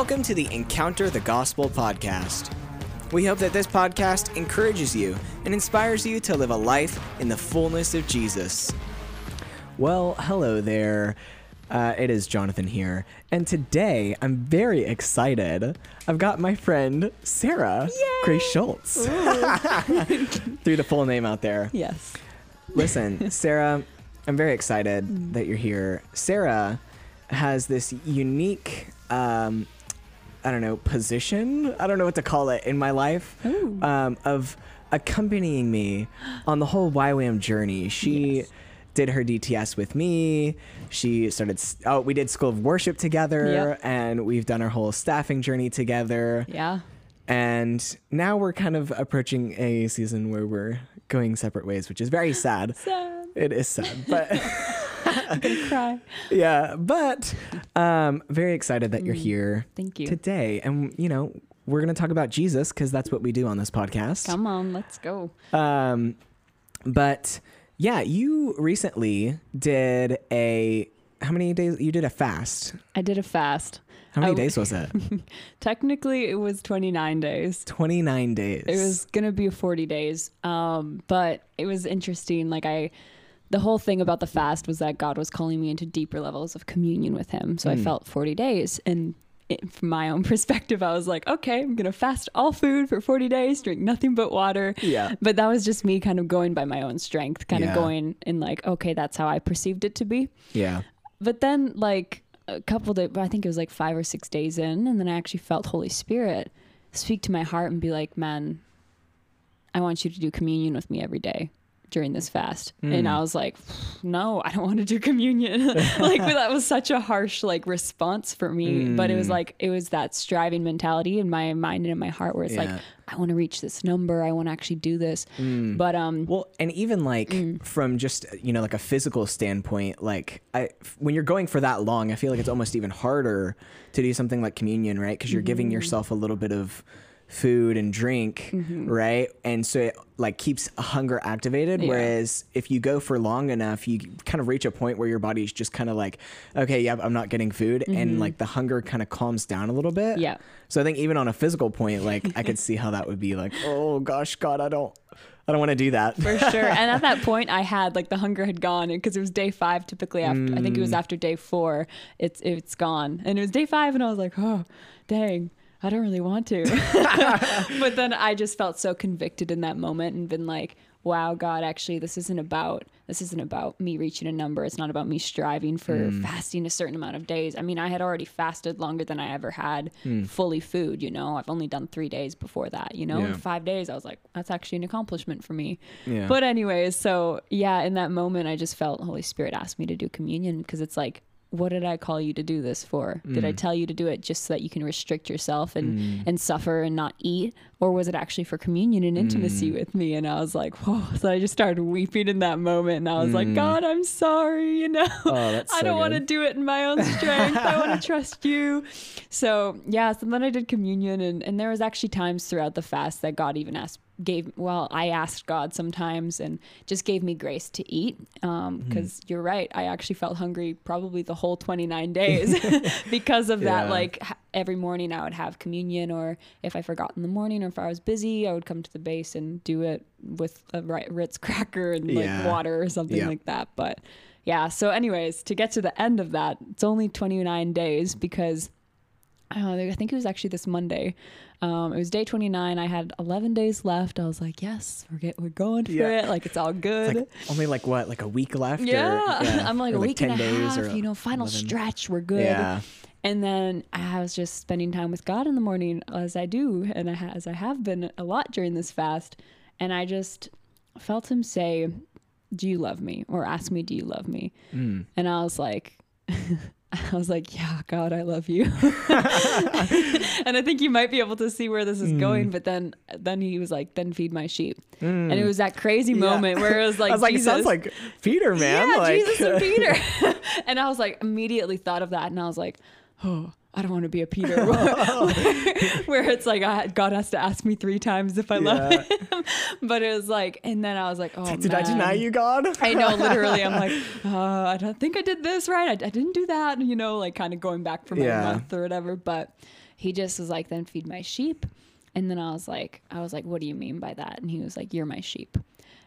Welcome to the Encounter the Gospel podcast. We hope that this podcast encourages you and inspires you to live a life in the fullness of Jesus. Well, hello there. Uh, it is Jonathan here, and today I'm very excited. I've got my friend Sarah Grace Schultz. Threw the full name out there. Yes. Listen, Sarah, I'm very excited that you're here. Sarah has this unique, um, I don't know, position. I don't know what to call it in my life um, of accompanying me on the whole YWAM journey. She Yes. did her DTS with me. She started, oh, we did School of Worship together, Yep. and we've done our whole staffing journey together. Yeah. And now we're kind of approaching a season where we're going separate ways, which is very sad. Sad. It is sad, but I'm gonna cry. yeah, but um, very excited that you're here Thank you. today, and you know we're gonna talk about Jesus because that's what we do on this podcast. Come on, let's go. Um, but yeah, you recently did a how many days? You did a fast. I did a fast. How many I- days was it? Technically, it was 29 days. Twenty nine days. It was gonna be 40 days. Um, but it was interesting. Like I, the whole thing about the fast was that God was calling me into deeper levels of communion with Him. So I Hmm. felt 40 days, and it, from my own perspective, I was like, okay, I'm gonna fast all food for 40 days, drink nothing but water. Yeah. But that was just me kind of going by my own strength, kind Yeah. of going in like, okay, that's how I perceived it to be. Yeah. But then, like a couple days, I think it was like five or six days in, and then I actually felt Holy Spirit speak to my heart and be like, "Man, I want you to do communion with me every day." During this fast, and I was like, "No, I don't want to do communion." like that was such a harsh like response for me, but it was like it was that striving mentality in my mind and in my heart where it's like, "I want to reach this number. I want to actually do this." But um, Well, and even like Mm. from just you know like a physical standpoint, like I when you're going for that long, I feel like it's almost even harder to do something like communion, right? Because you're giving Mm-hmm. yourself a little bit of food and drink, right? And so it like keeps hunger activated. Yeah. Whereas if you go for long enough, you kind of reach a point where your body's just kind of like, okay, yeah, I'm not getting food, and like the hunger kind of calms down a little bit. Mm-hmm. Yeah. So I think even on a physical point, like I could see how that would be like, oh gosh, God, I don't, I don't want to do that. for sure. And at that point, I had like the hunger had gone because it was day five. Typically, after I think it was after day four, it's it's gone, and it was day five, and I was like, oh, dang. I don't really want to. but then I just felt so convicted in that moment and been like, wow, God, actually this isn't about this isn't about me reaching a number. It's not about me striving for mm. fasting a certain amount of days. I mean, I had already fasted longer than I ever had mm. fully food, you know. I've only done 3 days before that, you know. Yeah. 5 days I was like, that's actually an accomplishment for me. Yeah. But anyways, so yeah, in that moment, I just felt Holy Spirit asked me to do communion because it's like, what did I call you to do this for? Did Mm. I tell you to do it just so that you can restrict yourself and and suffer and not eat, or was it actually for communion and Mm. intimacy with me? And I was like, whoa! So I just started weeping in that moment, and I was like, God, I'm sorry, you know. Mm. Oh, that's I don't want to do it in my own strength. I want to trust you. So yeah, so then I did communion, and and there was actually times throughout the fast that God even asked gave well i asked god sometimes and just gave me grace to eat um because Mm-hmm. you're right i actually felt hungry probably the whole 29 days because of that Yeah. like every morning i would have communion or if i forgot in the morning or if i was busy i would come to the base and do it with a ritz cracker and like Yeah. water or something Yeah. like that but yeah so anyways to get to the end of that it's only 29 days because uh, I think it was actually this Monday. Um, it was day 29. I had 11 days left. I was like, yes, we're get, we're going for Yeah. it. Like it's all good. It's like only like what, like a week left? or- yeah. I'm like or a week and a 10 half, or you know, final 11. stretch. We're good. Yeah. And then I was just spending time with God in the morning as I do, and I ha- as I have been a lot during this fast. And I just felt Him say, "Do you love me?" or ask me, "Do you love me?" Mm. And I was like, I was like, yeah, God, I love you. and I think you might be able to see where this is Mm. going. But then, then he was like, then feed my sheep. And it was that crazy Mm. Yeah. moment where it was like, I was like, Jesus. it sounds like Peter, man. yeah, like, Jesus and Peter. and I was like, immediately thought of that. And I was like, oh, I don't want to be a Peter, where, where it's like I, God has to ask me three times if I love him. But it was like, and then I was like, oh, Did I deny you, God? I know, literally. I'm like, uh, I don't think I did this right. I, I didn't do that, you know, like kind of going back for my Yeah. month or whatever. But he just was like, then feed my sheep. And then I was like, I was like, what do you mean by that? And he was like, you're my sheep.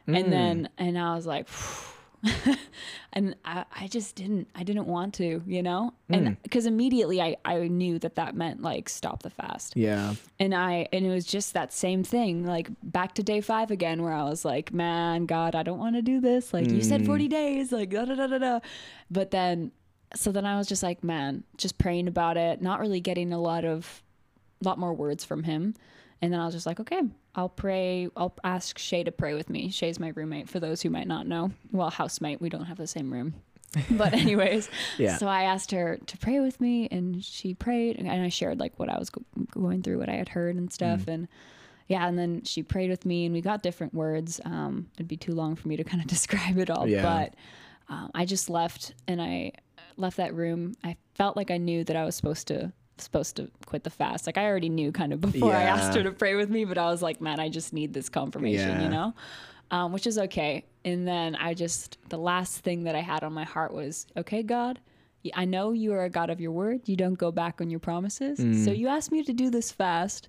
Mm. And then, and I was like, and I, I just didn't, I didn't want to, you know? And because mm. immediately I, I knew that that meant like stop the fast. Yeah. And I, and it was just that same thing, like back to day five again, where I was like, man, God, I don't want to do this. Like mm. you said 40 mm. days, like da da da da da. But then, so then I was just like, man, just praying about it, not really getting a lot of, lot more words from him. And then I was just like, okay, I'll pray. I'll ask Shay to pray with me. Shay's my roommate, for those who might not know. Well, housemate. We don't have the same room. But, anyways, yeah. So I asked her to pray with me, and she prayed, and I shared like what I was go- going through, what I had heard, and stuff. Mm. And yeah, and then she prayed with me, and we got different words. Um, it'd be too long for me to kind of describe it all, yeah. but um, I just left, and I left that room. I felt like I knew that I was supposed to supposed to quit the fast. Like I already knew kind of before yeah. I asked her to pray with me, but I was like, man, I just need this confirmation, yeah. you know? Um, which is okay. And then I just, the last thing that I had on my heart was, okay, God, I know you are a God of your word. You don't go back on your promises. Mm. So you asked me to do this fast.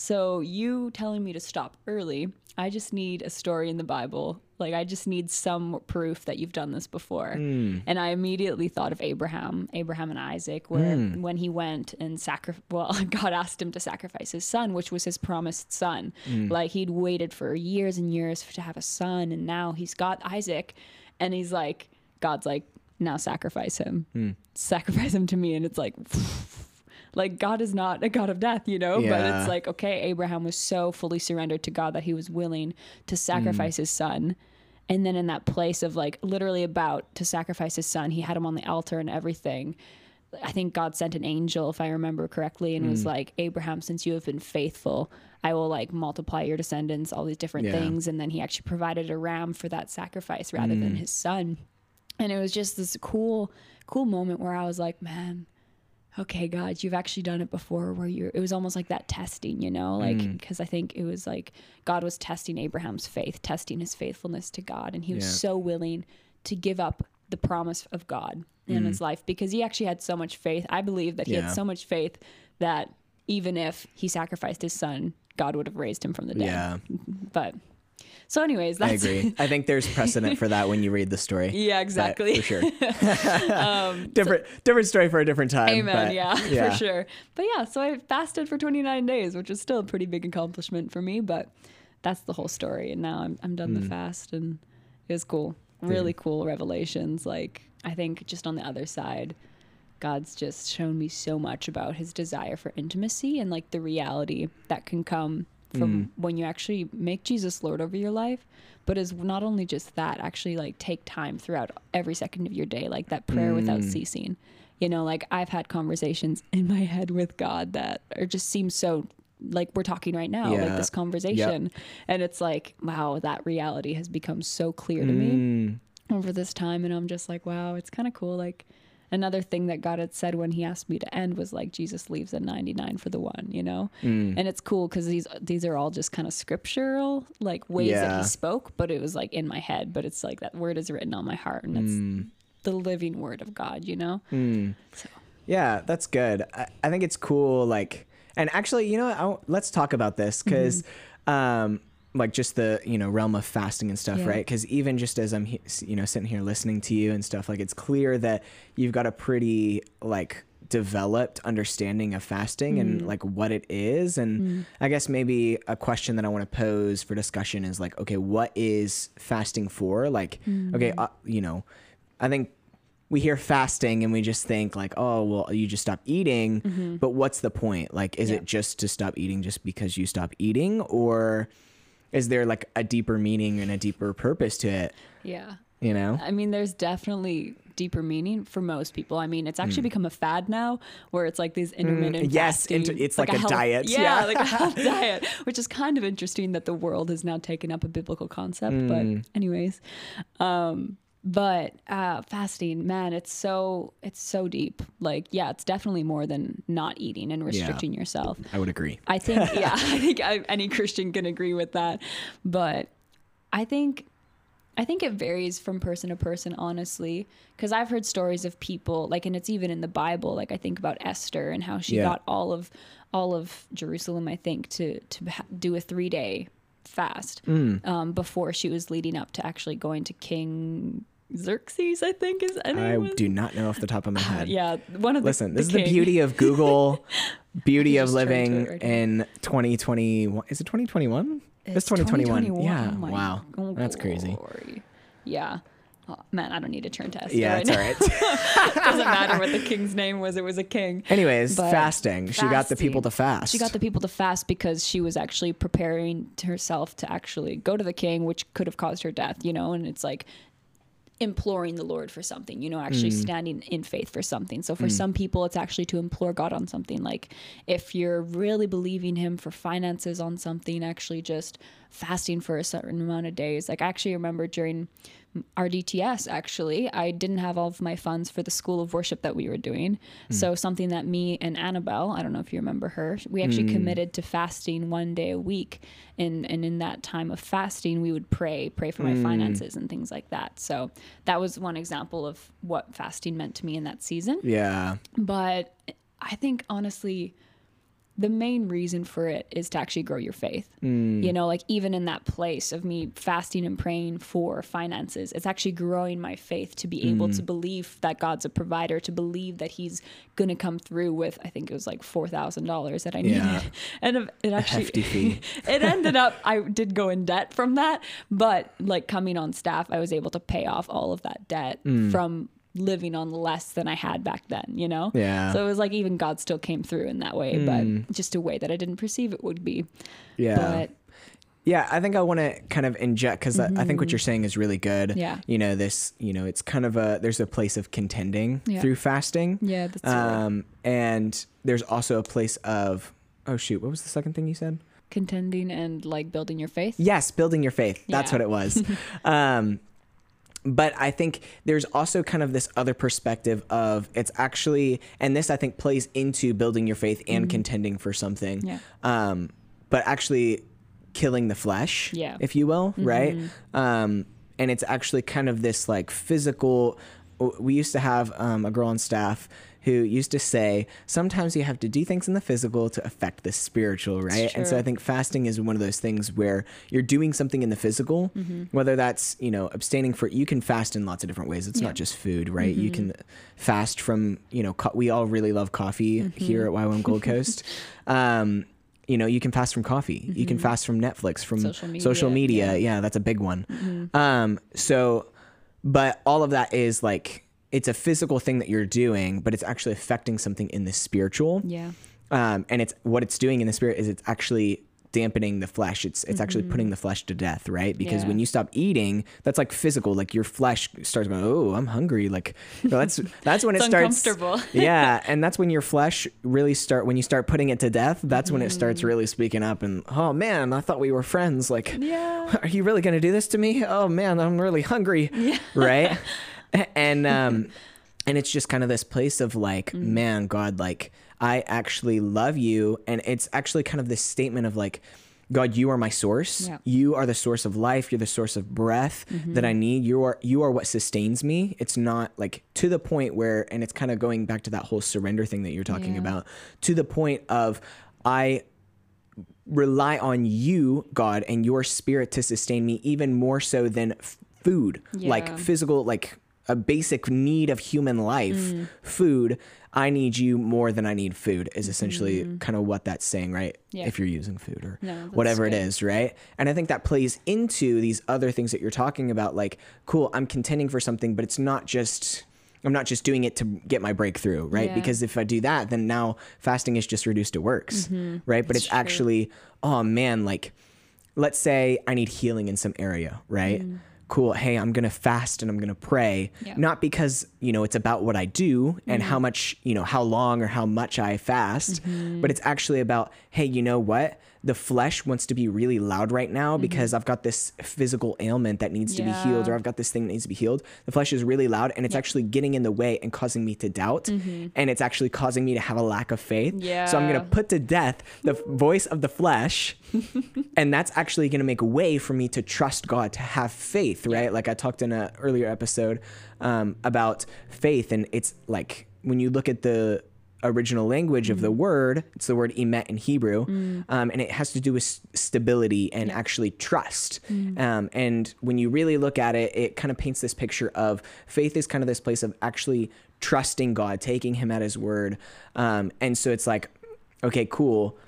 So you telling me to stop early, I just need a story in the Bible like I just need some proof that you've done this before. Mm. And I immediately thought of Abraham, Abraham and Isaac, where mm. when he went and sacrificed, well, God asked him to sacrifice his son, which was his promised son. Mm. Like he'd waited for years and years to have a son, and now he's got Isaac, and he's like, God's like, now sacrifice him, hmm. sacrifice him to me, and it's like. like God is not a God of death, you know? Yeah. But it's like, okay, Abraham was so fully surrendered to God that he was willing to sacrifice mm. his son. And then in that place of like literally about to sacrifice his son, he had him on the altar and everything. I think God sent an angel, if I remember correctly, and mm. was like, Abraham, since you have been faithful, I will like multiply your descendants, all these different yeah. things. And then he actually provided a ram for that sacrifice rather mm. than his son. And it was just this cool, cool moment where I was like, man, okay, God, you've actually done it before where you're, it was almost like that testing, you know, like, because mm. I think it was like God was testing Abraham's faith, testing his faithfulness to God. And he was yeah. so willing to give up the promise of God in mm. his life because he actually had so much faith. I believe that he yeah. had so much faith that even if he sacrificed his son, God would have raised him from the dead. Yeah. But so, anyways, that's I agree. I think there's precedent for that when you read the story. Yeah, exactly. for sure. um, different so, different story for a different time. Amen. But, yeah, yeah, for sure. But yeah, so I fasted for 29 days, which is still a pretty big accomplishment for me. But that's the whole story. And now I'm I'm done mm. the fast, and it was cool. Really yeah. cool revelations. Like I think just on the other side. God's just shown me so much about his desire for intimacy and like the reality that can come from mm. when you actually make Jesus Lord over your life, but is not only just that, actually like take time throughout every second of your day, like that prayer mm. without ceasing. You know, like I've had conversations in my head with God that are just seem so like we're talking right now, yeah. like this conversation. Yep. And it's like, wow, that reality has become so clear to mm. me over this time. And I'm just like, wow, it's kind of cool. Like, another thing that God had said when He asked me to end was like Jesus leaves at 99 for the one, you know. Mm. And it's cool because these these are all just kind of scriptural like ways yeah. that He spoke, but it was like in my head, but it's like that word is written on my heart, and it's mm. the living word of God, you know. Mm. So. Yeah, that's good. I, I, think it's cool. Like, and actually, you know, let's talk about this because. Mm-hmm. Um, like just the you know realm of fasting and stuff yeah. right because even just as i'm he- you know sitting here listening to you and stuff like it's clear that you've got a pretty like developed understanding of fasting mm. and like what it is and mm. i guess maybe a question that i want to pose for discussion is like okay what is fasting for like mm. okay uh, you know i think we hear fasting and we just think like oh well you just stop eating mm-hmm. but what's the point like is yeah. it just to stop eating just because you stop eating or is there like a deeper meaning and a deeper purpose to it? Yeah. You know? I mean, there's definitely deeper meaning for most people. I mean, it's actually mm. become a fad now where it's like these intermittent. Mm, yes, inter- it's like, like a, a health, diet. Yeah, yeah. like a health diet, which is kind of interesting that the world has now taken up a biblical concept. Mm. But, anyways, um, but uh, fasting man it's so it's so deep like yeah it's definitely more than not eating and restricting yeah, yourself i would agree i think yeah i think I, any christian can agree with that but i think I think it varies from person to person, honestly. Because I've heard stories of people, like, and it's even in the Bible. Like, I think about Esther and how she Yeah. got all of all of Jerusalem, I think, to to do a three day fast Mm. um, before she was leading up to actually going to King Xerxes. I think is I anyone? do not know off the top of my ah, head. Yeah, one of the Listen, this is king. the beauty of Google, beauty of just turned to living right in 2021. Is it 2021? It's 2021. Yeah. Oh wow. oh That's crazy. Yeah. Oh, man, I don't need to turn to Esther Yeah, right it's all right. Doesn't matter what the king's name was. It was a king. Anyways, But fasting. She got the people to fast. She got the people to fast because she was actually preparing herself to actually go to the king, which could have caused her death, you know, and it's like imploring the Lord for something, you know, actually Mm. standing in faith for something. So for some people it's actually to implore God on something. Like if you're really believing him for finances on something, actually just fasting for a certain amount of days. Like I actually remember during our DTS actually, I didn't have all of my funds for the school of worship that we were doing. Hmm. So something that me and Annabelle, I don't know if you remember her, we actually hmm. committed to fasting one day a week. And and in that time of fasting, we would pray, pray for my hmm. finances and things like that. So that was one example of what fasting meant to me in that season. Yeah. But I think honestly, the main reason for it is to actually grow your faith. You know, like even in that place of me fasting and praying for finances, it's actually growing my faith to be able to believe that God's a provider, to believe that He's going to come through with, I think it was like $4,000 that I needed. Yeah. And it- it actually, it ended up, I did go in debt from that. But like coming on staff, I was able to pay off all of that debt Mm. from living on less than I had back then, you know? Yeah. So it was like even God still came through in that way, but just a way that I didn't perceive it would be. Yeah. But Yeah, I think I want to kind of inject because I think what you're saying is really good. Mm-hmm. Yeah. You know, this, you know, it's kind of a, there's a place of contending Yeah. through fasting. yeah, that's right. Um, and there's also a place of, oh shoot, what was the second thing you said? contending and like building your faith. Yes, building your faith. That's Yeah. what it was. um, but I think there's also kind of this other perspective of it's actually, and this I think plays into building your faith and contending for something. Mm-hmm. Yeah. Um, but actually killing the flesh, Yeah. if you will, right? Mm-hmm. Um, and it's actually kind of this like physical. We used to have um, a girl on staff who used to say, sometimes you have to do things in the physical to affect the spiritual, right? And so. I think fasting is one of those things where you're doing something in the physical, Mm-hmm. whether that's, you know, abstaining for, you can fast in lots of different ways. It's Yeah. not just food, right? You Mm-hmm. can fast from, you know, co- we all really love coffee Mm-hmm. here at YWAM Gold Coast. Um, you know, you can fast from coffee. You can fast from Netflix, from Social social media, media. yeah. Yeah, that's a big one. Um, so, but all of that is like, it's a physical thing that you're doing, but it's actually affecting something in the spiritual Yeah. um, and it's what it's doing in the spirit is it's actually dampening the flesh it's it's actually putting the flesh to death right because Yeah. when you stop eating that's like physical like your flesh starts going oh i'm hungry like that's that's when it starts uncomfortable. yeah and that's when your flesh really start when you start putting it to death that's when it starts really speaking up and oh man i thought we were friends like Yeah. are you really going to do this to me? Oh man, I'm really hungry. Yeah. Right? and um and it's just kind of this place of like, Mm. man, God, like I actually love you and it's actually kind of this statement of like God, you are my source. Yeah. You are the source of life. You're the source of breath Mm-hmm. that I need. You are you are what sustains me. It's not like to the point where and it's kind of going back to that whole surrender thing that you're talking Yeah. about. To the point of I rely on you, God, and your spirit to sustain me even more so than f- food, like physical, like a basic need of human life, Mm. food. I need you more than I need food is essentially kind of what that's saying, right? Mm-hmm. Yeah. If you're using food or No, whatever it good. is, right? And I think that plays into these other things that you're talking about. Like, cool, I'm contending for something, but it's not just. I'm not just doing it to get my breakthrough, right? Yeah. Because if I do that, then now fasting is just reduced to works, right? But That's it's true. actually, oh man, like, let's say I need healing in some area, right? Cool. Hey, I'm going to fast and I'm going to pray. Yeah. Not because, you know, it's about what I do and how mm-hmm. much, you know, how long or how much I fast, mm-hmm. but it's actually about, hey, you know what? The flesh wants to be really loud right now Mm-hmm. because I've got this physical ailment that needs to be healed or I've got this thing that needs to be healed. The flesh is really loud and it's actually getting in the way and causing me to doubt and it's actually causing me to have a lack of faith. So I'm going Mm-hmm. Yeah. to put to death the voice of the flesh and that's actually going to make a way for me to trust God, to have faith, right? Like I talked in an earlier episode um, about faith, and it's like when you look at the original language of the word, it's the word emet in Hebrew, um, and it has to do with s- stability and actually trust. Um, and when you really look at it, it kind of paints this picture of faith is kind of this place of actually trusting God, taking Him at His word. Um, and so it's like, okay, cool.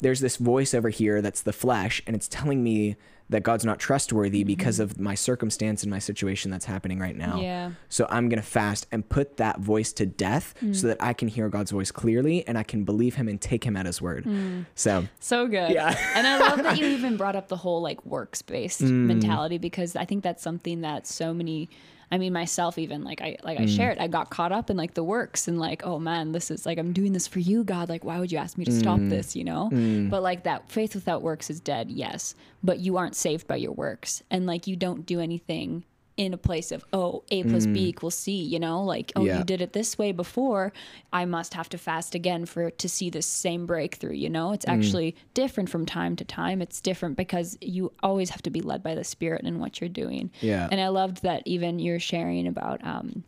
There's this voice over here that's the flesh and it's telling me that God's not trustworthy mm-hmm. because of my circumstance and my situation that's happening right now. Yeah. So I'm going to fast and put that voice to death mm. so that I can hear God's voice clearly and I can believe him and take him at his word. Mm. So So good. Yeah. and I love that you even brought up the whole like works based Mm. mentality because I think that's something that so many I mean myself even like I like I Mm. shared I got caught up in like the works and like oh man this is like I'm doing this for you God like why would you ask me to stop Mm. this you know but like that faith without works is dead yes but you aren't saved by your works and like you don't do anything in a place of oh a plus b equals c you know like oh Mm. Yeah. you did it this way before i must have to fast again for to see this same breakthrough you know Mm. it's actually different from time to time it's different because you always have to be led by the spirit in what you're doing Yeah. and i loved that even you're sharing about um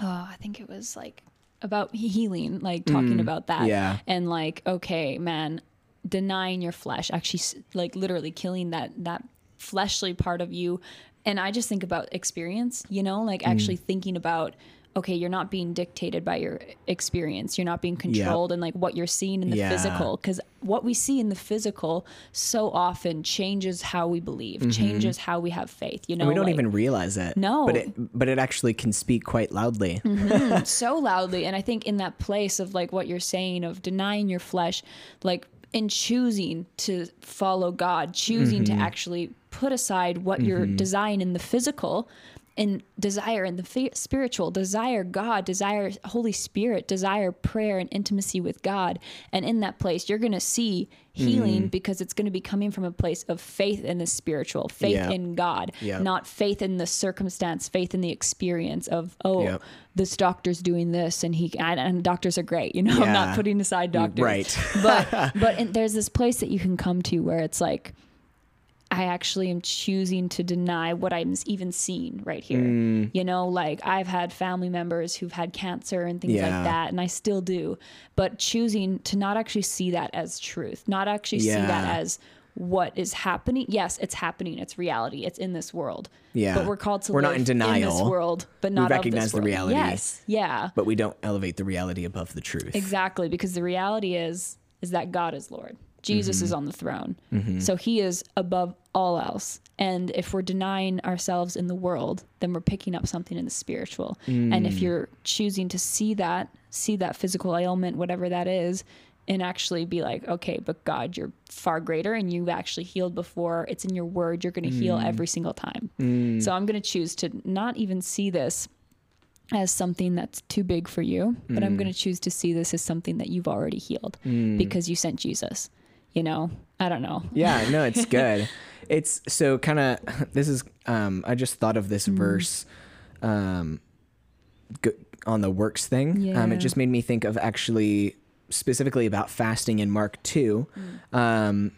oh i think it was like about healing like talking about that Mm. Yeah. and like okay man denying your flesh actually like literally killing that that fleshly part of you and i just think about experience you know like Mm. actually thinking about okay you're not being dictated by your experience you're not being controlled and like what you're seeing in the Yeah. physical because what we see in the physical so often changes how we believe changes how we have faith you know Mm-hmm. and we don't like- even realize it. No. But it but it actually can speak quite loudly. so loudly and i think in that place of like what you're saying of denying your flesh like in choosing to follow god choosing Mm-hmm. to actually put aside what you're design in the physical and desire in the fi- spiritual desire god desire holy spirit desire prayer and intimacy with god and in that place you're going to see healing Mm-hmm. because it's going to be coming from a place of faith in the spiritual faith Yeah. in god Yeah. not faith in the circumstance faith in the experience of oh Yep. this doctor's doing this and he and, and doctors are great you know i'm not putting aside doctors Right. but but in, there's this place that you can come to where it's like i actually am choosing to deny what i'm even seeing right here Mm. you know like i've had family members who've had cancer and things Yeah. like that and i still do but choosing to not actually see that as truth not actually see that as what is happening yes it's happening it's reality it's in this world Yeah. but we're called to We're not live in denial. In this world but not of recognize the reality. yes yeah But we don't elevate the reality above the truth. Exactly, because the reality is is that God is Lord. Jesus Mm-hmm. is on the throne. So he is above all else. And if we're denying ourselves in the world, then we're picking up something in the spiritual. And Mm. if you're choosing to see that, see that physical ailment, whatever that is, and actually be like, okay, but God, you're far greater and you've actually healed before. It's in your word. You're going to heal Mm. every single time. So I'm going to choose to not even see this as something that's too big for you, but I'm going to choose to see this as something that you've already healed because you sent Jesus. You know, I don't know. Yeah, no, it's good. it's so kind of this is um I just thought of this Mm. verse um go, on the works thing. Um Yeah. it just made me think of actually specifically about fasting in Mark 2. Mm. Um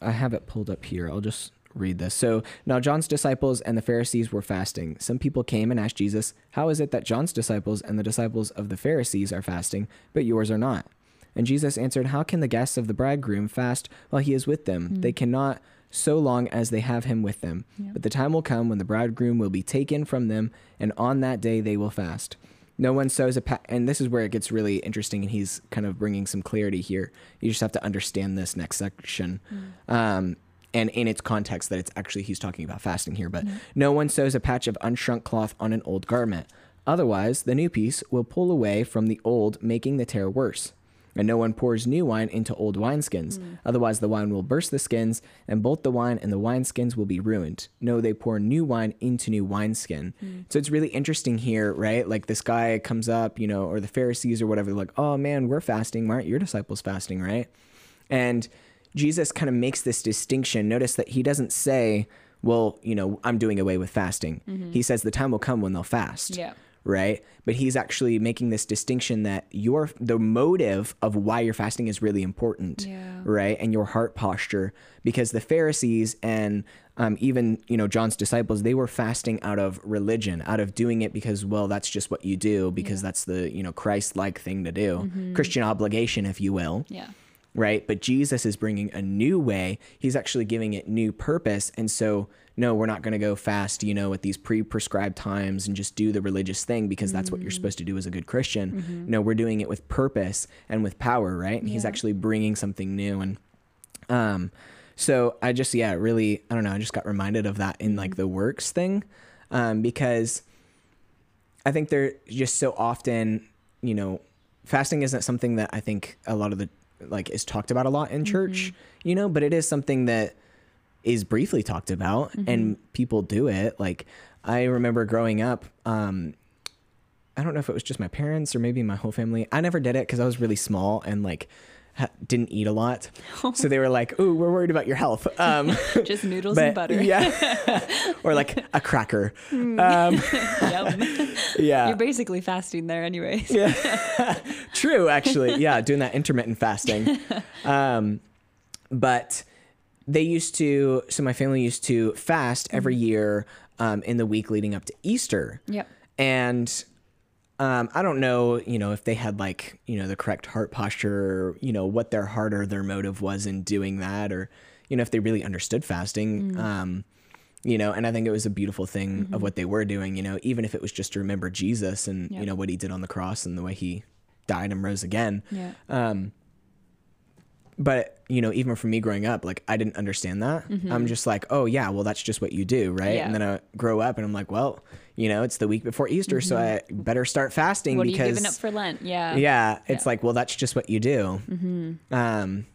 I have it pulled up here. I'll just read this. So now John's disciples and the Pharisees were fasting. Some people came and asked Jesus, How is it that John's disciples and the disciples of the Pharisees are fasting, but yours are not? And Jesus answered, How can the guests of the bridegroom fast while he is with them? Hmm. They cannot so long as they have him with them. But the time will come when the bridegroom will be taken from them, and on that day they will fast. No one sews a pa- and this is where it gets really interesting, and he's kind of bringing some clarity here. You just have to understand this next section. Hmm. Um, and in its context, that it's actually he's talking about fasting here. But hmm. no one sews a patch of unshrunk cloth on an old garment. Otherwise, the new piece will pull away from the old, making the tear worse. And no one pours new wine into old wineskins. Otherwise, the wine will burst the skins, and both the wine and the wineskins will be ruined. No, they pour new wine into new wineskin. So it's really interesting here, right? Like this guy comes up, you know, or the Pharisees or whatever, like, oh man, we're fasting. Why aren't your disciples fasting, right? And Jesus kind of makes this distinction. Notice that he doesn't say, well, you know, I'm doing away with fasting. Mm-hmm. He says the time will come when they'll fast. Yeah. Right. But he's actually making this distinction that your the motive of why you're fasting is really important. Yeah. Right. And your heart posture. Because the Pharisees and um, even, you know, John's disciples, they were fasting out of religion, out of doing it because, well, that's just what you do, because yeah. that's the, you know, Christ like thing to do. Mm-hmm. Christian obligation, if you will. Yeah right? But Jesus is bringing a new way. He's actually giving it new purpose. And so, no, we're not going to go fast, you know, at these pre prescribed times and just do the religious thing because that's what you're mm. supposed to do as a good Christian. Mm-hmm. No, we're doing it with purpose and with power, right? And yeah. he's actually bringing something new. And, um, so I just, yeah, really, I don't know, I just got reminded of that in like mm-hmm. the works thing, um, because I think they're just so often, you know, fasting isn't something that I think a lot of the like is talked about a lot in church, mm-hmm. you know, but it is something that is briefly talked about mm-hmm. and people do it. Like I remember growing up, um, I don't know if it was just my parents or maybe my whole family. I never did it because I was really small and like ha- didn't eat a lot. so they were like, "Ooh, we're worried about your health." Um, just noodles but, and butter. yeah, or like a cracker. Mm. Um, yeah, you're basically fasting there, anyways. yeah, true. Actually, yeah, doing that intermittent fasting. Um, but they used to. So my family used to fast every mm-hmm. year um, in the week leading up to Easter. Yep. And um, I don't know, you know, if they had like, you know, the correct heart posture, or, you know, what their heart or their motive was in doing that, or, you know, if they really understood fasting. Mm. Um, you know, and I think it was a beautiful thing mm-hmm. of what they were doing, you know, even if it was just to remember Jesus and, yep. you know, what he did on the cross and the way he died and rose again. Yeah. But you know even for me growing up like i didn't understand that mm-hmm. i'm just like oh yeah well that's just what you do right yeah. and then i grow up and i'm like well you know it's the week before easter mm-hmm. so i better start fasting what because are you giving up for lent yeah yeah it's yeah. like well that's just what you do mm-hmm. um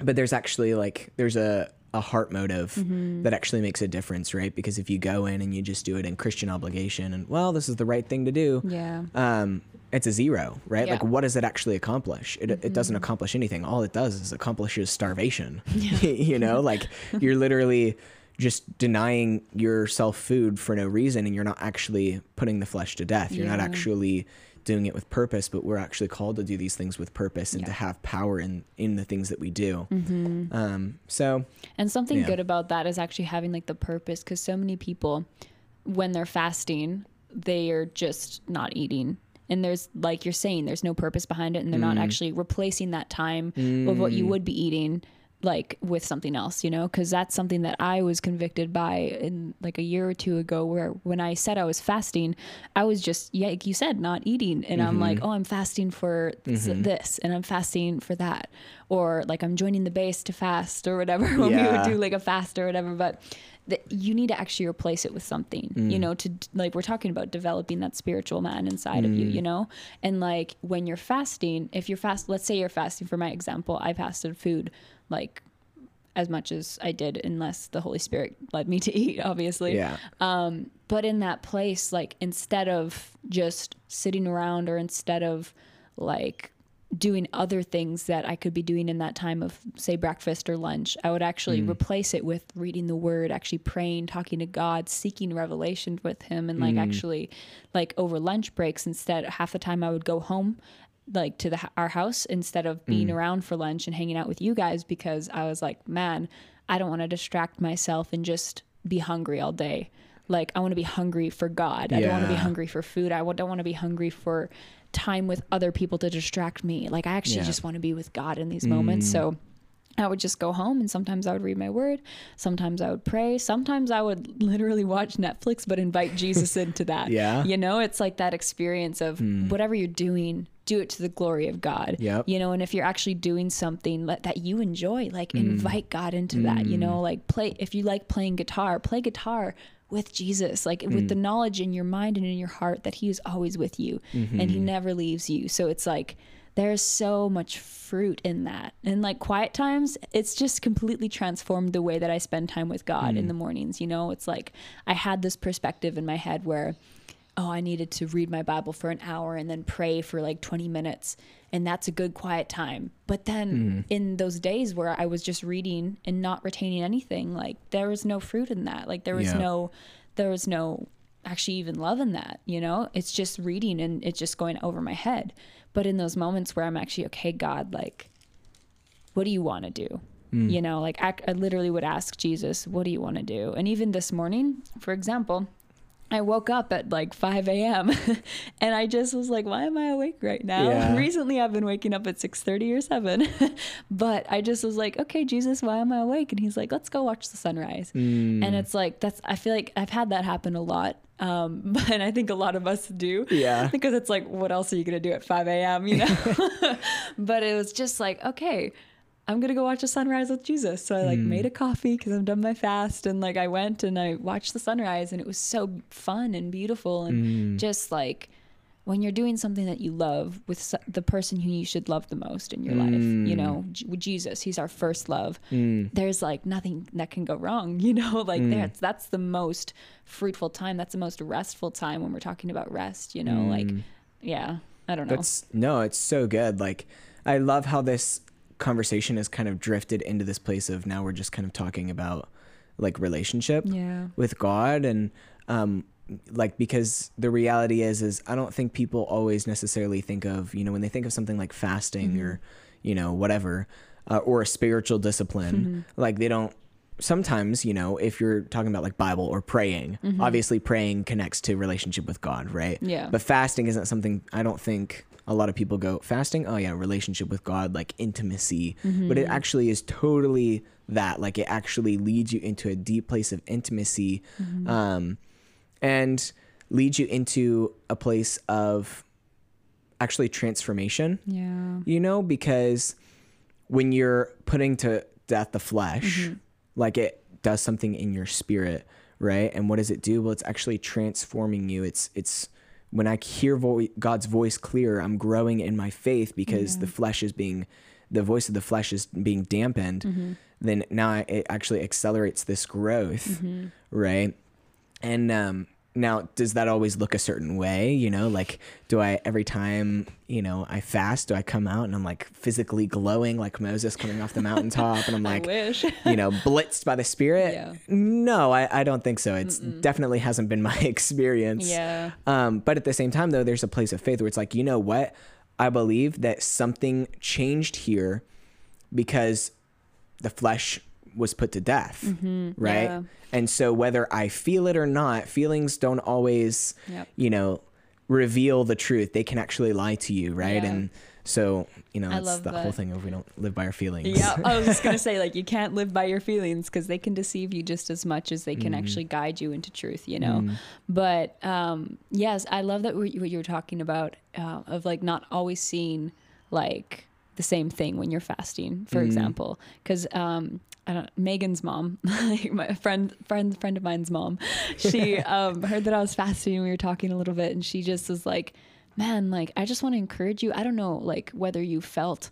but there's actually like there's a a heart motive mm-hmm. that actually makes a difference, right? Because if you go in and you just do it in Christian obligation and well, this is the right thing to do, yeah, um, it's a zero, right? Yeah. Like, what does it actually accomplish? It, mm-hmm. it doesn't mm-hmm. accomplish anything. All it does is accomplishes starvation. Yeah. you know, like you're literally just denying yourself food for no reason, and you're not actually putting the flesh to death. You're yeah. not actually doing it with purpose, but we're actually called to do these things with purpose and to have power in in the things that we do. Mm-hmm. Um, so, and something good about that is actually having like the purpose, because so many people, when they're fasting, they are just not eating and there's like you're saying there's no purpose behind it and they're mm. not actually replacing that time mm. of what you mm. would be eating like with something else you know because that's something that i was convicted by in like a year or two ago where when i said i was fasting i was just yeah like you said not eating and mm-hmm. i'm like mm-hmm. oh i'm fasting for mm-hmm. this and i'm fasting for that or like i'm joining the base to fast or whatever when yeah. we would do like a fast or whatever but that you need to actually replace it with something mm. you know to like we're talking about developing that spiritual man inside mm. of you mm. you know and like when you're fasting if you're fast let's say you're fasting for my example i fasted food like as much as I did, unless the Holy Spirit led me to eat, obviously. Yeah. Um, but in that place, like instead of just sitting around or instead of like doing other things that I could be doing in that time of, say, breakfast or lunch. I would actually mm. replace it with reading the word, actually praying, talking to God, seeking revelation with Him, and like mm. actually, like over lunch breaks, instead, half the time I would go home. Like to the our house instead of being mm. around for lunch and hanging out with you guys because I was like, man, I don't want to distract myself and just be hungry all day. Like I want to be hungry for God. Yeah. I don't want to be hungry for food. I don't want to be hungry for time with other people to distract me. Like I actually yeah. just want to be with God in these mm. moments. So I would just go home and sometimes I would read my word. Sometimes I would pray. Sometimes I would literally watch Netflix, but invite Jesus into that. Yeah. You know, it's like that experience of mm. whatever you're doing, do it to the glory of God. Yep. You know, and if you're actually doing something that you enjoy, like mm. invite God into mm. that, you know, mm. like play, if you like playing guitar, play guitar with Jesus, like mm. with the mm. knowledge in your mind and in your heart that He is always with you mm-hmm. and He never leaves you. So it's like there's so much fruit in that. And like quiet times, it's just completely transformed the way that I spend time with God mm. in the mornings. You know, it's like I had this perspective in my head where oh, I needed to read my Bible for an hour and then pray for like 20 minutes. And that's a good quiet time. But then mm. in those days where I was just reading and not retaining anything, like there was no fruit in that. Like there was yeah. no, there was no actually even love in that, you know? It's just reading and it's just going over my head. But in those moments where I'm actually, okay, God, like, what do you want to do? Mm. You know, like I, I literally would ask Jesus, what do you want to do? And even this morning, for example, I woke up at like 5 a.m. and I just was like, why am I awake right now? Yeah. Recently I've been waking up at 6:30 or 7. but I just was like, okay, Jesus, why am I awake? And he's like, let's go watch the sunrise. Mm. And it's like that's I feel like I've had that happen a lot. Um, but I think a lot of us do. Yeah. Because it's like, what else are you gonna do at 5 a.m., you know? but it was just like, okay, I'm gonna go watch a sunrise with Jesus. So I like mm. made a coffee because I'm done my fast, and like I went and I watched the sunrise, and it was so fun and beautiful, and mm. just like when you're doing something that you love with the person who you should love the most in your mm. life, you know, with Jesus, He's our first love. Mm. There's like nothing that can go wrong, you know, like mm. that's that's the most fruitful time. That's the most restful time when we're talking about rest, you know, like mm. yeah, I don't know. That's no, it's so good. Like I love how this conversation has kind of drifted into this place of now we're just kind of talking about like relationship yeah. with God and um like because the reality is is I don't think people always necessarily think of you know when they think of something like fasting mm-hmm. or you know whatever uh, or a spiritual discipline mm-hmm. like they don't sometimes you know if you're talking about like bible or praying mm-hmm. obviously praying connects to relationship with god right yeah but fasting isn't something i don't think a lot of people go fasting? Oh yeah relationship with god like intimacy. Mm-hmm. but it actually is totally that like it actually leads you into a deep place of intimacy mm-hmm. um, and leads you into a place of actually transformation. Yeah. You know because when you're putting to death the flesh mm-hmm. like it does something in your spirit right? And what does it do? Well it's actually transforming you. It's it's when I hear vo- God's voice clear, I'm growing in my faith because yeah. the flesh is being, the voice of the flesh is being dampened. Mm-hmm. Then now it actually accelerates this growth, mm-hmm. right? And um, now does that always look a certain way? You know like do i every time you know i fast do i come out and i'm like physically glowing like moses coming off the mountaintop and i'm like you know blitzed by the spirit? Yeah. no I, I don't think so. It's Mm-mm. definitely hasn't been my experience. Yeah. Um but at the same time though there's a place of faith where it's like you know what? I believe that something changed here because the flesh was put to death, mm-hmm. right? Yeah. And so whether I feel it or not, feelings don't always, yep. you know, reveal the truth. They can actually lie to you, right? Yeah. And so, you know, it's the that. whole thing of we don't live by our feelings. Yeah, I was just going to say, like, you can't live by your feelings because they can deceive you just as much as they can mm. actually guide you into truth, you know? Mm. But um, yes, I love that what you were talking about uh, of like not always seeing like the same thing when you're fasting, for mm. example. Because um, I don't Megan's mom, like my friend friend friend of mine's mom, she um, heard that I was fasting and we were talking a little bit and she just was like, "Man, like I just want to encourage you. I don't know like whether you felt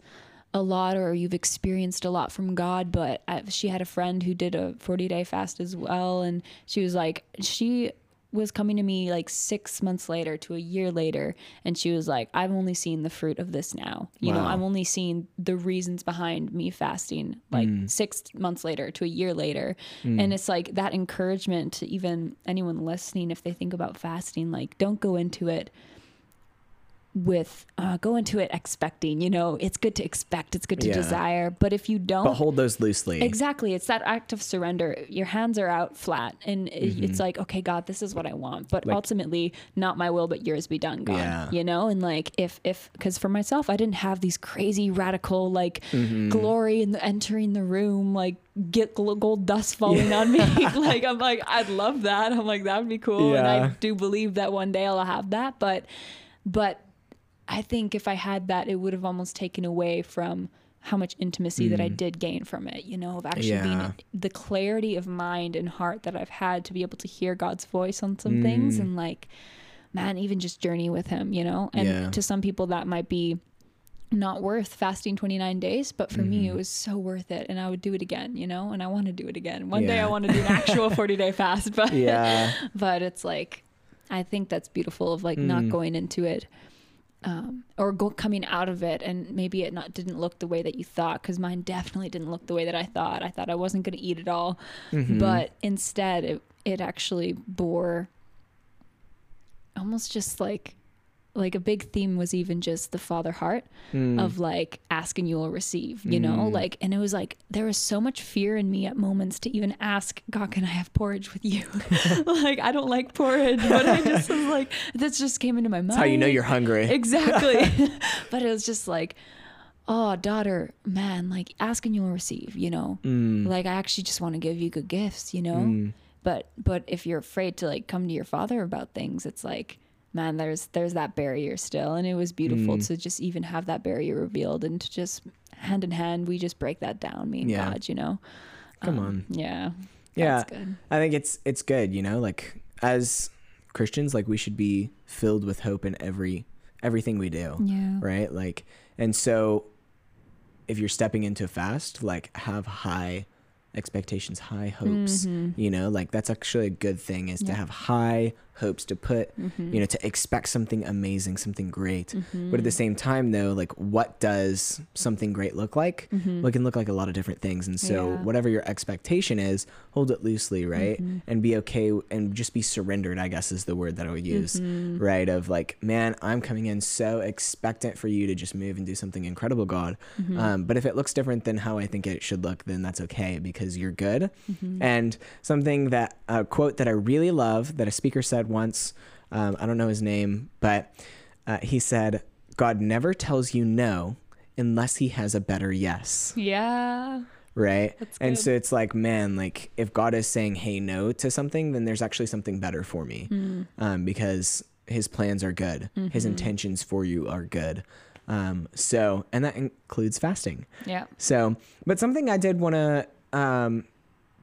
a lot or you've experienced a lot from God, but I, she had a friend who did a 40-day fast as well and she was like she was coming to me like six months later to a year later and she was like i've only seen the fruit of this now you wow. know i'm only seeing the reasons behind me fasting like mm. six months later to a year later mm. and it's like that encouragement to even anyone listening if they think about fasting like don't go into it with uh, go into it expecting you know it's good to expect it's good to yeah. desire but if you don't but hold those loosely exactly it's that act of surrender your hands are out flat and mm-hmm. it's like okay god this is what i want but like, ultimately not my will but yours be done god yeah. you know and like if if because for myself i didn't have these crazy radical like mm-hmm. glory in the entering the room like get gold dust falling yeah. on me like i'm like i'd love that i'm like that would be cool and i do believe that one day i'll have that but but I think if I had that, it would have almost taken away from how much intimacy mm. that I mm. did gain from it, you know, of actually yeah. being the clarity of mind and heart that I've had to be able to hear God's voice on some mm. things and like, man, even just journey with Him, you know? And yeah. to some people, that might be not worth fasting 29 days, but for mm. me, it mm-hmm. was so worth it. And I would do it again, you know? And I want to do it again. One yeah. day I want to do an actual 40 day fast, but, yeah. but it's like, I think that's beautiful of like not going into it um, or go, coming out of it and maybe it not didn't look the way that you thought because mine definitely didn't look the way that I thought. I thought I wasn't going to eat it all, but instead it it actually bore almost just like like a big theme was even just the father heart hmm. of like asking you will receive you know? Hmm. Like and it was like there was so much fear in me at moments to even ask god can i have porridge with you? Like i don't like porridge but i just was like this just came into my mind That's how you know you're hungry. exactly. But it was just like oh daughter man like asking you will receive you know? Mm. like i actually just want to give you good gifts you know? Hmm. But but if you're afraid to like come to your father about things it's like man there's there's that barrier still and it was beautiful Mm. to just even have that barrier revealed and to just hand in hand we just break that down me and Yeah. god you know Come Um, on. yeah Yeah. good I think it's it's good, you know, like as Christians, like we should be filled with hope in every everything we do. yeah Right? Like and so if you're stepping into a fast, like have high expectations, high hopes. You know, like that's actually a good thing is to Mm-hmm. Have high hopes to put, Mm-hmm. you know, to expect something amazing, something great. But at the same time though, like what does something great look like? Well, it can look like a lot of different things. And so Mm-hmm. Yeah. whatever your expectation is, hold it loosely, right? And be okay and just be surrendered, I guess is the word that I would use, Mm-hmm. right? Of like, man, I'm coming in so expectant for you to just move and do something incredible, God. Mm-hmm. Um, but if it looks different than how I think it should look, then that's okay because you're good. Mm-hmm. And something that a quote that I really love that a speaker said once, um, I don't know his name, but uh, he said, God never tells you no unless he has a better yes. Yeah. Right? And so it's like man like if god is saying hey no to something then there's actually something better for me Hmm. um, because his plans are good. His Mm-hmm. intentions for you are good. Um, so and that includes fasting. Yeah. So but something i did want to um,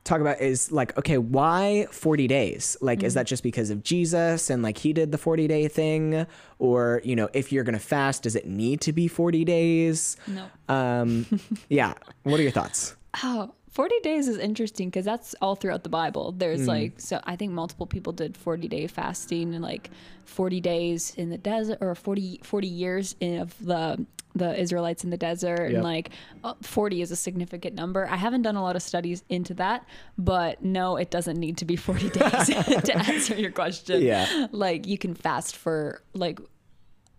talk about is like okay why 40 days? Like is that just because of jesus and like he did the 40 day thing? Or you know if you're gonna fast does it need to be 40 days? No um yeah. What are your thoughts? Oh, 40 days is interesting because that's all throughout the Bible. There's Mm. like, so I think multiple people did 40 day fasting and like 40 days in the desert or 40, 40 years in, of the, the Israelites in the desert. Yep. And like uh, 40 is a significant number. I haven't done a lot of studies into that, but no, it doesn't need to be 40 days to answer your question. Yeah. Like you can fast for like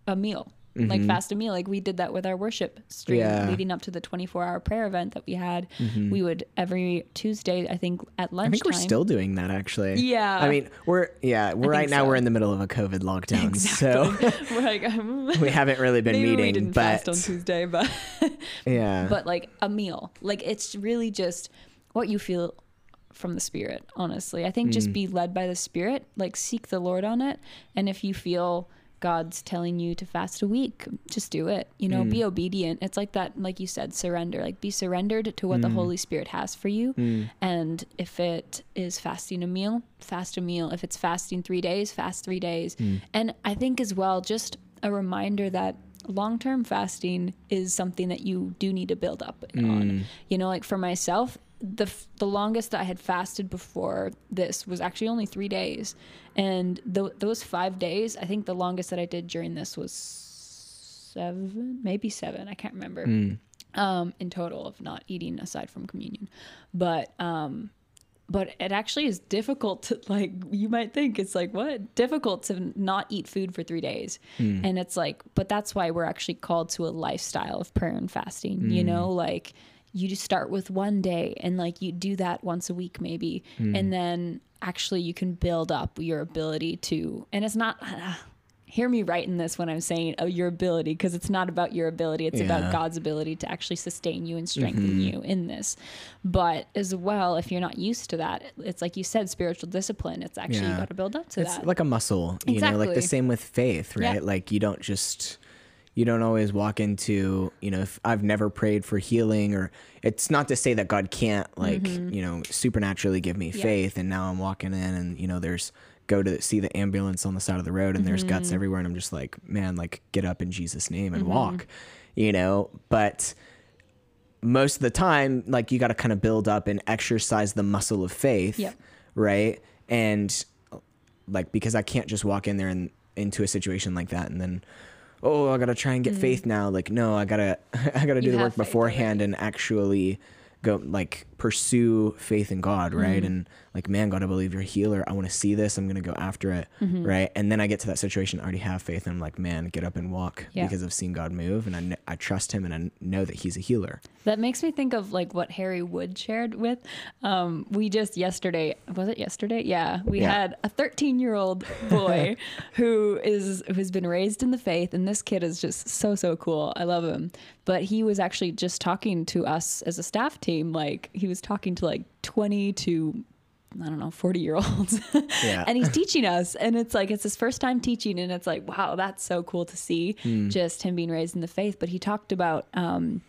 a meal. Like fast a meal, like we did that with our worship stream Mm-hmm. Yeah. Mm-hmm. leading up to the 24 hour prayer event that we had. We would every Tuesday, I think at lunch. I think we're still doing that actually. Yeah. I mean, we're yeah, we're right now so. we're in the middle of a COVID lockdown, so we're like, um, we haven't really been meeting. but fast on Tuesday, but yeah, but like a meal, like it's really just what you feel from the spirit. Honestly, I think Mm. just be led by the spirit, like seek the Lord on it, and if you feel God's telling you to fast a week, just do it. You know, Mm. be obedient. It's like that, like you said, surrender. Like be surrendered to what Mm. the Holy Spirit has for you. And if it is fasting a meal, fast a meal. If it's fasting three days, fast three days. Mm. And I think as well, just a reminder that long term fasting is something that you do need to build up on. You know, like for myself, the f- the longest that I had fasted before this was actually only three days, and th- those five days, I think the longest that I did during this was seven, maybe seven. I can't remember. Um, in total of not eating aside from communion, but um, but it actually is difficult to like you might think it's like what? Difficult to not eat food for three days. Hmm. And it's like but that's why we're actually called to a lifestyle of prayer and fasting you hmm. know? Like you just start with one day and like you do that once a week maybe. Hmm. And then actually you can build up your ability to and it's not hear me right in this when i'm saying oh your ability because it's not about your ability it's Yeah. about god's ability to actually sustain you and strengthen you in this but as well if you're not used to that it's like you said spiritual discipline it's actually you Yeah. got to build up to it's that like a muscle, you know, like the same with faith, right? Yeah. Like you don't just you don't always walk into, you know, if I've never prayed for healing or it's not to say that God can't like, you know, supernaturally give me Mm-hmm. Faith and now I'm walking in and, you know, there's go to see the ambulance on the side of the road and there's Mm-hmm. guts everywhere and I'm just like, man, like get up in Jesus name and walk. You know, but most of the time like you got to kind of build up and exercise the muscle of faith Yep. right and like because I can't just walk in there and into a situation like that and then oh I gotta try and get mm. faith now. Like no, I gotta I gotta do the work beforehand and actually go like pursue faith in God, right? Mm-hmm. And like, man, God, I believe you're a healer. I want to see this. I'm gonna go after it, mm-hmm. right? And then I get to that situation, I already have faith, and I'm like, man, get up and walk yeah. because I've seen God move, and I, kn- I trust Him, and I know that He's a healer. That makes me think of like what Harry Wood shared with. Um, we just yesterday was it yesterday? Yeah, we yeah. had a 13 year old boy who is who's been raised in the faith, and this kid is just so so cool. I love him. But he was actually just talking to us as a staff team, like he was talking to like 20 to I don't know, 40 year olds. Yeah. and he's teaching us. And it's like, it's his first time teaching. And it's like, wow, that's so cool to see mm. just him being raised in the faith. But he talked about um,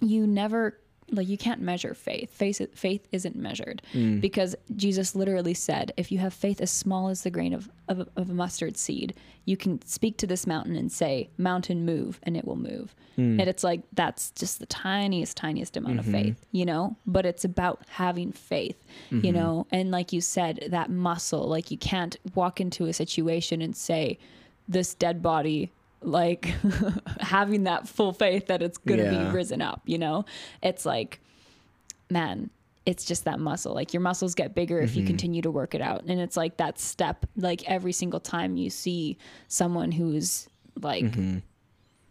you never like you can't measure faith. Faith faith isn't measured mm. because Jesus literally said, if you have faith as small as the grain of, of, of, a mustard seed, you can speak to this mountain and say, "Mountain, move," and it will move. Mm. And it's like that's just the tiniest, tiniest amount mm-hmm. of faith, you know. But it's about having faith, mm-hmm. you know. And like you said, that muscle. Like you can't walk into a situation and say, "This dead body like having that full faith that it's going to yeah. be risen up, you know? It's like, man, it's just that muscle. Like your muscles get bigger mm-hmm. if you mm-hmm. continue to work it out. And it's like that step, like every single time you see someone who's like, mm-hmm.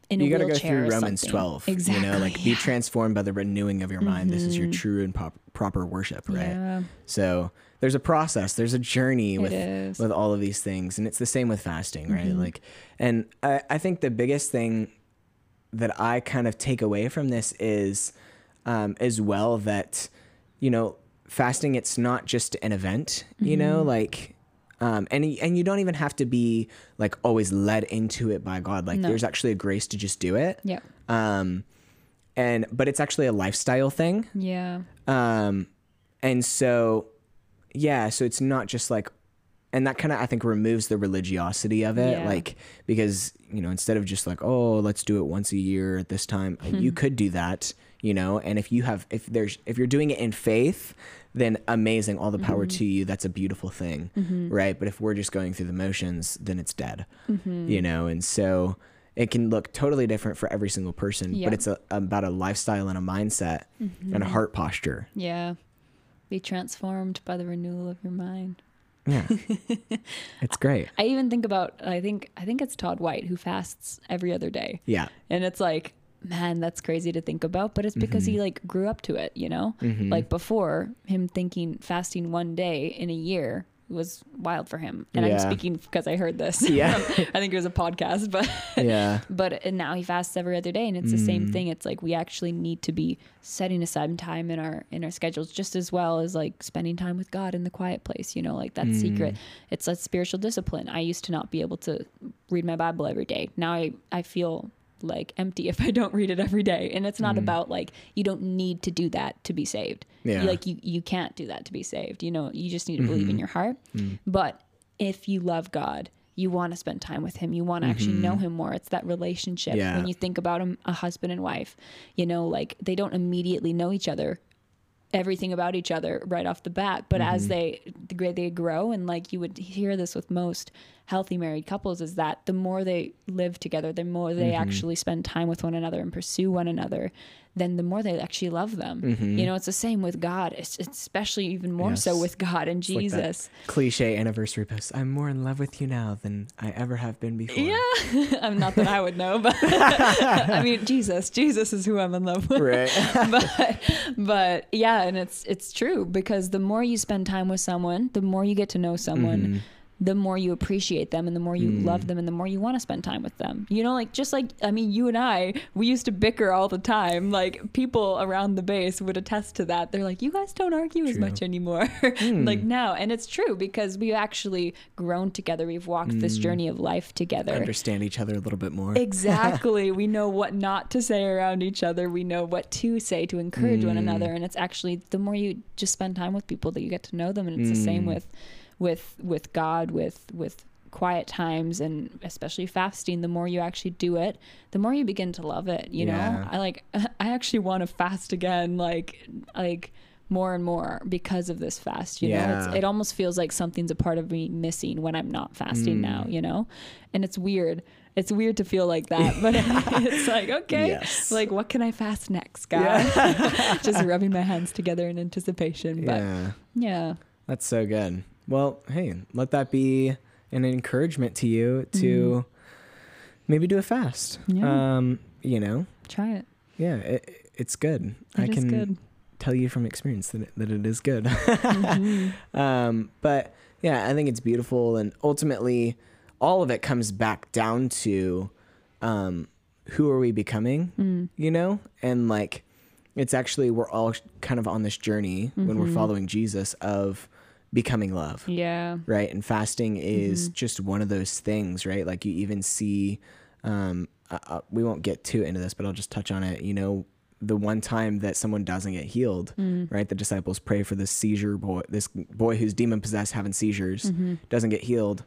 In you got to go through Romans 12. Exactly. You know, like be transformed by the renewing of your mind. Mm-hmm. This is your mm-hmm. true and pop- proper worship, right? Yeah. So there's a process there's a journey with with all of these things and it's the same with fasting right mm-hmm. like and I, I think the biggest thing that i kind of take away from this is um, as well that you know fasting it's not just an event you mm-hmm. know like um, and and you don't even have to be like always led into it by God. Like no. there's actually a grace to just do it. Yeah. Um, and but it's actually a lifestyle thing. Yeah. Um, and so yeah, so it's not just like and that kind of I think removes the religiosity of it, yeah. like because you know instead of just like oh let's do it once a year at this time, hmm. you could do that, you know. And if you have if there's if you're doing it in faith, then amazing, all the power mm-hmm. to you. That's a beautiful thing, mm-hmm. right? But if we're just going through the motions, then it's dead, mm-hmm. you know. And so it can look totally different for every single person, yeah. but it's a, about a lifestyle and a mindset and a mm-hmm. heart posture. Yeah. Be transformed by the renewal of your mind. Yeah. it's great. I even think about I think I think it's Todd White who fasts every other day. Yeah. And it's like, man, that's crazy to think about, but it's because mm-hmm. he like grew up to it, you know? Mm-hmm. Like before him thinking fasting one day in a year was wild for him. And yeah. I'm speaking because I heard this. Yeah. I think it was a podcast, but yeah. but and now he fasts every other day, and it's mm. the same mm. thing. It's like we actually need to be setting aside time in our in our schedules just as well as like spending time with God in the quiet place. You know, like that mm. secret. It's a spiritual discipline. I used to not be able to read my Bible every day. Now I I feel like empty if I don't read it every day. And it's not mm. about like you don't need to do that to be saved. Yeah. Like you you can't do that to be saved. You know, you just need to mm-hmm. believe in mm-hmm. your heart. Mm. But if you love God, you want to spend time with him. You want to mm-hmm. actually know him more. It's that relationship. Yeah. When you think about him, a husband and wife, you know, like they don't immediately know each other everything about each other right off the bat but mm-hmm. as they they grow and like you would hear this with most healthy married couples is that the more they live together the more they mm-hmm. actually spend time with one another and pursue one another then the more they actually love them. Mm-hmm. you know it's the same with god. It's, it's especially even more yes. so with god and jesus like cliche anniversary post i'm more in love with you now than i ever have been before. Yeah. I'm not that i would know but i mean jesus. Jesus is who i'm in love with. Right. But but yeah and it's it's true because the more you spend time with someone the more you get to know someone. Mm-hmm the more you appreciate them and the more you mm. love them and the more you want to spend time with them. You know, like just like I mean, you and I, we used to bicker all the time. Like people around the base would attest to that. They're like, "You guys don't argue true. as much anymore." Mm. like now, and it's true because we've actually grown together. We've walked mm. this journey of life together. Understand each other a little bit more. Exactly. we know what not to say around each other. We know what to say to encourage one mm. another, and it's actually the more you just spend time with people that you get to know them, and it's the same mm. with with with God, with with quiet times and especially fasting the more you actually do it the more you begin to love it you yeah. know i like i actually want to fast again like like more and more because of this fast. You know, it's, it almost feels like something's a part of me missing when I'm not fasting Mm. now. You know, and it's weird. It's weird to feel like that, but it's like okay, Yes. like what can I fast next, God? Just rubbing my hands together in anticipation. But Yeah. yeah, That's so good. Well, hey, let that be an encouragement to you to maybe do a fast. Mm-hmm. Yeah. Um, you know, try it. yeah, it, it's good. I It is can good. tell you from experience that it, that it is good. Mhm. um, but yeah, I think it's beautiful, and ultimately, all of it comes back down to um, who are we becoming? Mm. You know, and like it's actually we're all kind of on this journey when we're Mhm. following Jesus of becoming love. Yeah. right? And fasting is Mm-hmm. just one of those things, right? Like you even see, um, uh, we won't get too into this, but I'll just touch on it. You know, the one time that someone doesn't get healed, Mm. right? The disciples pray for this seizure boy, this boy who's demon possessed, having seizures, Mm-hmm. doesn't get healed.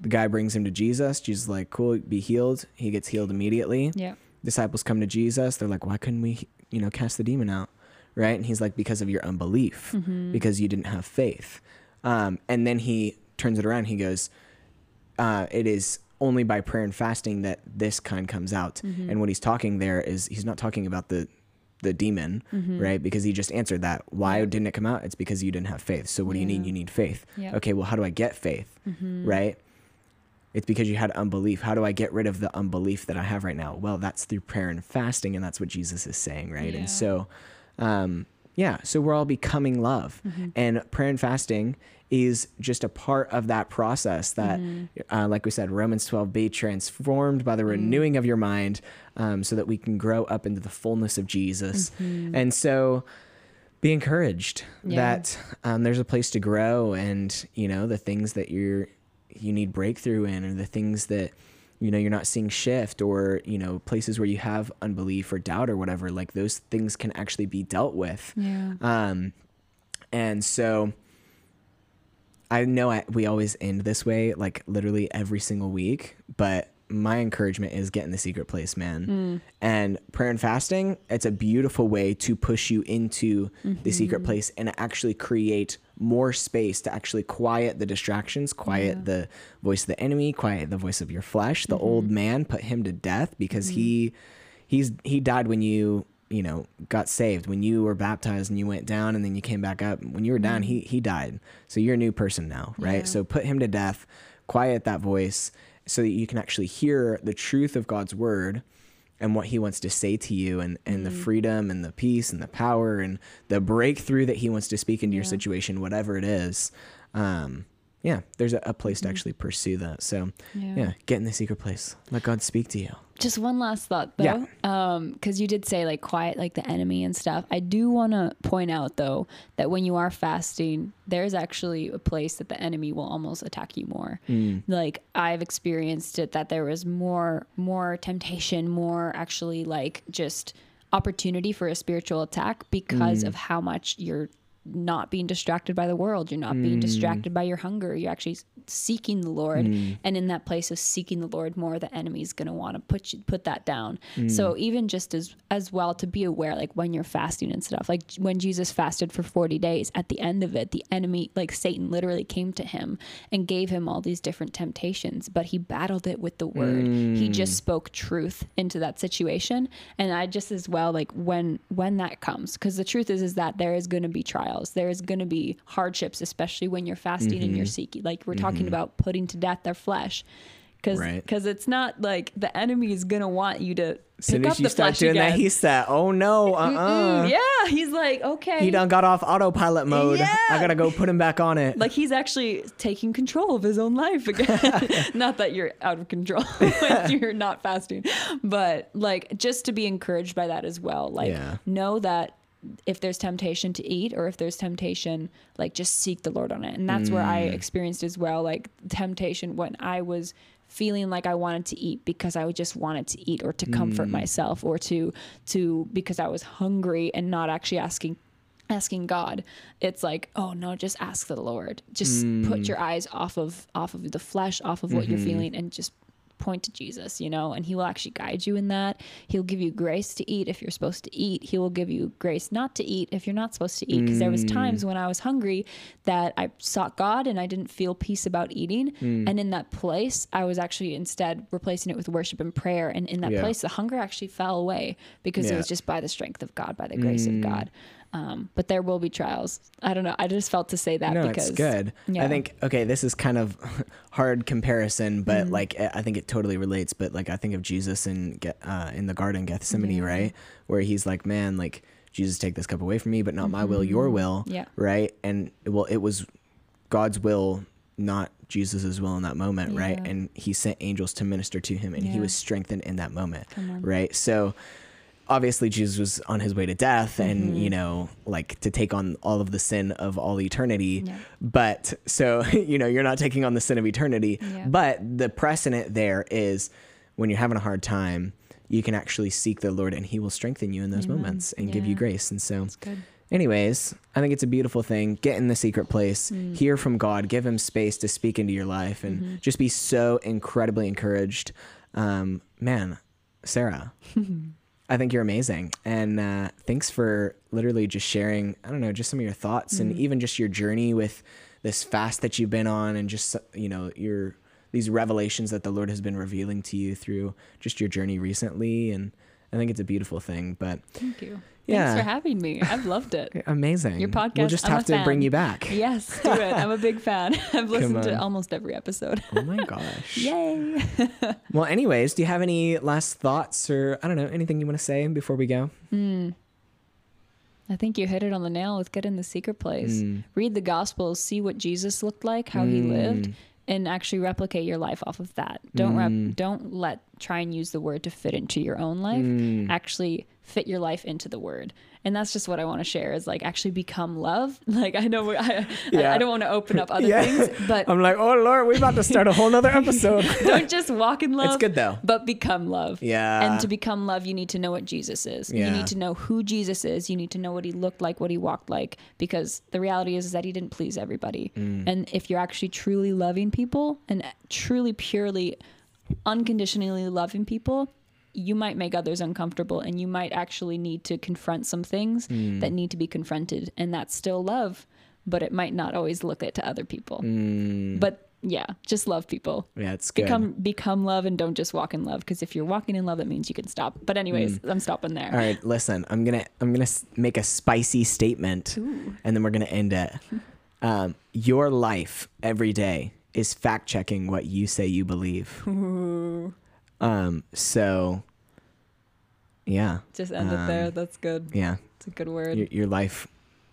The guy brings him to Jesus. Jesus is like, cool, be healed. He gets healed immediately Yeah. disciples come to Jesus. They're like, why couldn't we, you know, cast the demon out? Right. And he's like, because of your unbelief, Mm-hmm. because you didn't have faith. Um, and then he turns it around. He goes, uh, it is only by prayer and fasting that this kind comes out. Mm-hmm. And what he's talking there is he's not talking about the, the demon, right? Because he just answered that. Why Mm-hmm. Didn't it come out? It's because you didn't have faith. So what do you need? You need faith. Yeah. Okay. Well, how do I get faith? Mhm. right? It's because you had unbelief. How do I get rid of the unbelief that I have right now? Well, that's through prayer and fasting, and that's what Jesus is saying, right? Yeah. And so, um, yeah, so we're all becoming love, Mm-hmm. and prayer and fasting is just a part of that process. That, Mm-hmm. uh, like we said, Romans twelve, be transformed by the Mm. renewing of your mind, um, so that we can grow up into the fullness of Jesus. Mhm. And so, be encouraged Yeah. that um, there's a place to grow, and you know the things that you're you need breakthrough in, or the things that you know you're not seeing shift, or you know places where you have unbelief or doubt or whatever. Like those things can actually be dealt with. Yeah. Um, and so I know I, we always end this way, like literally every single week, but my encouragement is get in the secret place, man. Mm. And prayer and fasting, it's a beautiful way to push you into the secret Mm-hmm. place and actually create more space to actually quiet the distractions, quiet Yeah. the voice of the enemy, quiet the voice of your flesh. The Mm-hmm. old man put him to death because he he's he died when you you know got saved when you were baptized and you went down and then you came back up when you were down he he died so you're a new person now right Yeah. so put him to death quiet that voice so that you can actually hear the truth of God's word and what he wants to say to you and, and the freedom and the peace and the power and the breakthrough that he wants to speak into your situation whatever it is um yeah there's a, a place to actually pursue that so Yeah. yeah get in the secret place let god speak to you Just one last thought though. Yeah. Um, because you did say like quiet like the enemy and stuff. I do wanna point out though that when you are fasting, there's actually a place that the enemy will almost attack you more. Mm. Like I've experienced it that there was more more temptation, more actually like just opportunity for a spiritual attack because Mm. of how much you're not being distracted by the world. You're not being Mm. distracted by your hunger. You're actually seeking the Lord. And in that place of seeking the Lord more, the enemy's going to want to put you, put that down. Mm. So even just as as well to be aware like when you're fasting and stuff. Like when Jesus fasted for 40 days, at the end of it, the enemy like Satan literally came to him and gave him all these different temptations, but he battled it with the word. He just Mm. spoke truth into that situation. And I just as well like when when that comes cuz the truth is is that there is going to be trials. There is going to be hardships especially when you're fasting and Mm-hmm. you're seeking like we're talking about putting to death their flesh. Cause, Right. cause it's not like the enemy is gonna want you to as soon pick as up you the start flesh doing again. that he's set oh no uh-uh Mm, yeah, he's like, okay. he done got off autopilot mode Yeah. i gotta go put him back on it like he's actually taking control of his own life again. not that you're out of control when you're not fasting, but like just to be encouraged by that as well. Like Yeah. know that if there's temptation to eat or if there's temptation, like just seek the Lord on it. And that's where I Mm. experienced as well, like temptation when I was feeling like I wanted to eat because I just wanted to eat or to comfort Mm. myself or to to because I was hungry and not actually asking asking God. It's like, oh no, just ask the Lord. Just Mm. put your eyes off of off of the flesh, off of what you're Mm-hmm. feeling and just point to Jesus, you know, and he will actually guide you in that. He'll give you grace to eat if you're supposed to eat. He will give you grace not to eat if you're not supposed to eat. Because mm. there was times when I was hungry that I sought God and I didn't feel peace about eating. Mm. And in that place, I was actually instead replacing it with worship and prayer. And in that yeah. place, the hunger actually fell away because yeah. it was just by the strength of God, by the grace mm. of God. Um, but there will be trials. I don't know. I just felt to say that no, because it's good. Yeah. I think okay, this is kind of hard comparison, but mm-hmm. like I think it totally relates. But like I think of Jesus in uh, in the Garden Gethsemane, yeah. right, where he's like, man, like Jesus, take this cup away from me, but not mm-hmm. my will, your mm-hmm. will, yeah, right. And well, it was God's will, not Jesus's will in that moment, yeah. right? And he sent angels to minister to him, and he was strengthened in that moment, right? So obviously Jesus was on his way to death and mm-hmm. you know like to take on all of the sin of all eternity yeah. but so you know you're not taking on the sin of eternity yeah. but the precedent there is when you're having a hard time you can actually seek the Lord and he will strengthen you in those Amen. moments and yeah. give you grace and so anyways I think it's a beautiful thing get in the secret place mm. hear from God give him space to speak into your life and mm-hmm. just be so incredibly encouraged um, man Sarah I think you're amazing. And uh, thanks for literally just sharing, I don't know, just some of your thoughts mm-hmm. and even just your journey with this fast that you've been on and just, you know, your these revelations that the Lord has been revealing to you through just your journey recently. And I think it's a beautiful thing. But thank you. Yeah. Thanks for having me. I've loved it. Amazing. Your podcast. We'll just I'm have to fan. bring you back. Yes, do it. I'm a big fan. I've listened to almost every episode. oh my gosh. Yay. well, anyways, do you have any last thoughts or I don't know, anything you want to say before we go? Hmm. I think you hit it on the nail with get in the secret place. Mm. Read the gospels, see what Jesus looked like, how mm. he lived, and actually replicate your life off of that. Don't rep, don't let try and use the word to fit into your own life. Mm. Actually fit your life into the word. And that's just what i want to share is like actually become love. Like i know I, yeah. I, I, don't want to open up other yeah. things but i'm like oh lord we're about to start a whole nother episode. Don't just walk in love it's good though. but become love. Yeah. And to become love you need to know what jesus is. Yeah. you need to know who jesus is. You need to know what he looked like what he walked like because the reality is, is that he didn't please everybody. Mm. and if you're actually truly loving people and truly purely unconditionally loving people you might make others uncomfortable and you might actually need to confront some things mm. that need to be confronted and that's still love but it might not always look it to other people mm. but yeah just love people yeah it's become good. become love and don't just walk in love because if you're walking in love that means you can stop but anyways mm. i'm stopping there all right listen i'm gonna i'm gonna make a spicy statement Ooh. and then we're gonna end it um, your life every day is fact checking what you say you believe Ooh. Um, so yeah. Just end um, it there. Um, That's good. Yeah. It's a good word. Your, your life,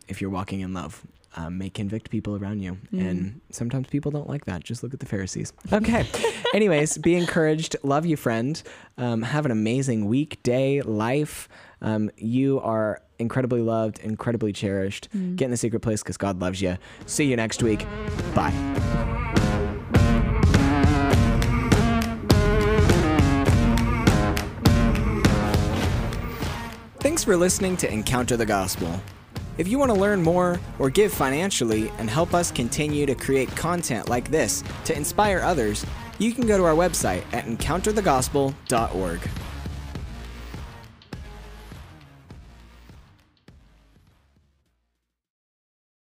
if you're walking in love, um, may convict people around you. Mm. And sometimes people don't like that. Just look at the Pharisees. Okay. Anyways, be encouraged. Love you, friend. Um, have an amazing week, day, life. Um, you are incredibly loved, incredibly cherished. Mm. Get in the secret place because God loves you. See you next week. Bye. Thanks for listening to Encounter the Gospel. If you want to learn more or give financially and help us continue to create content like this to inspire others, you can go to our website at encounterthegospel.org.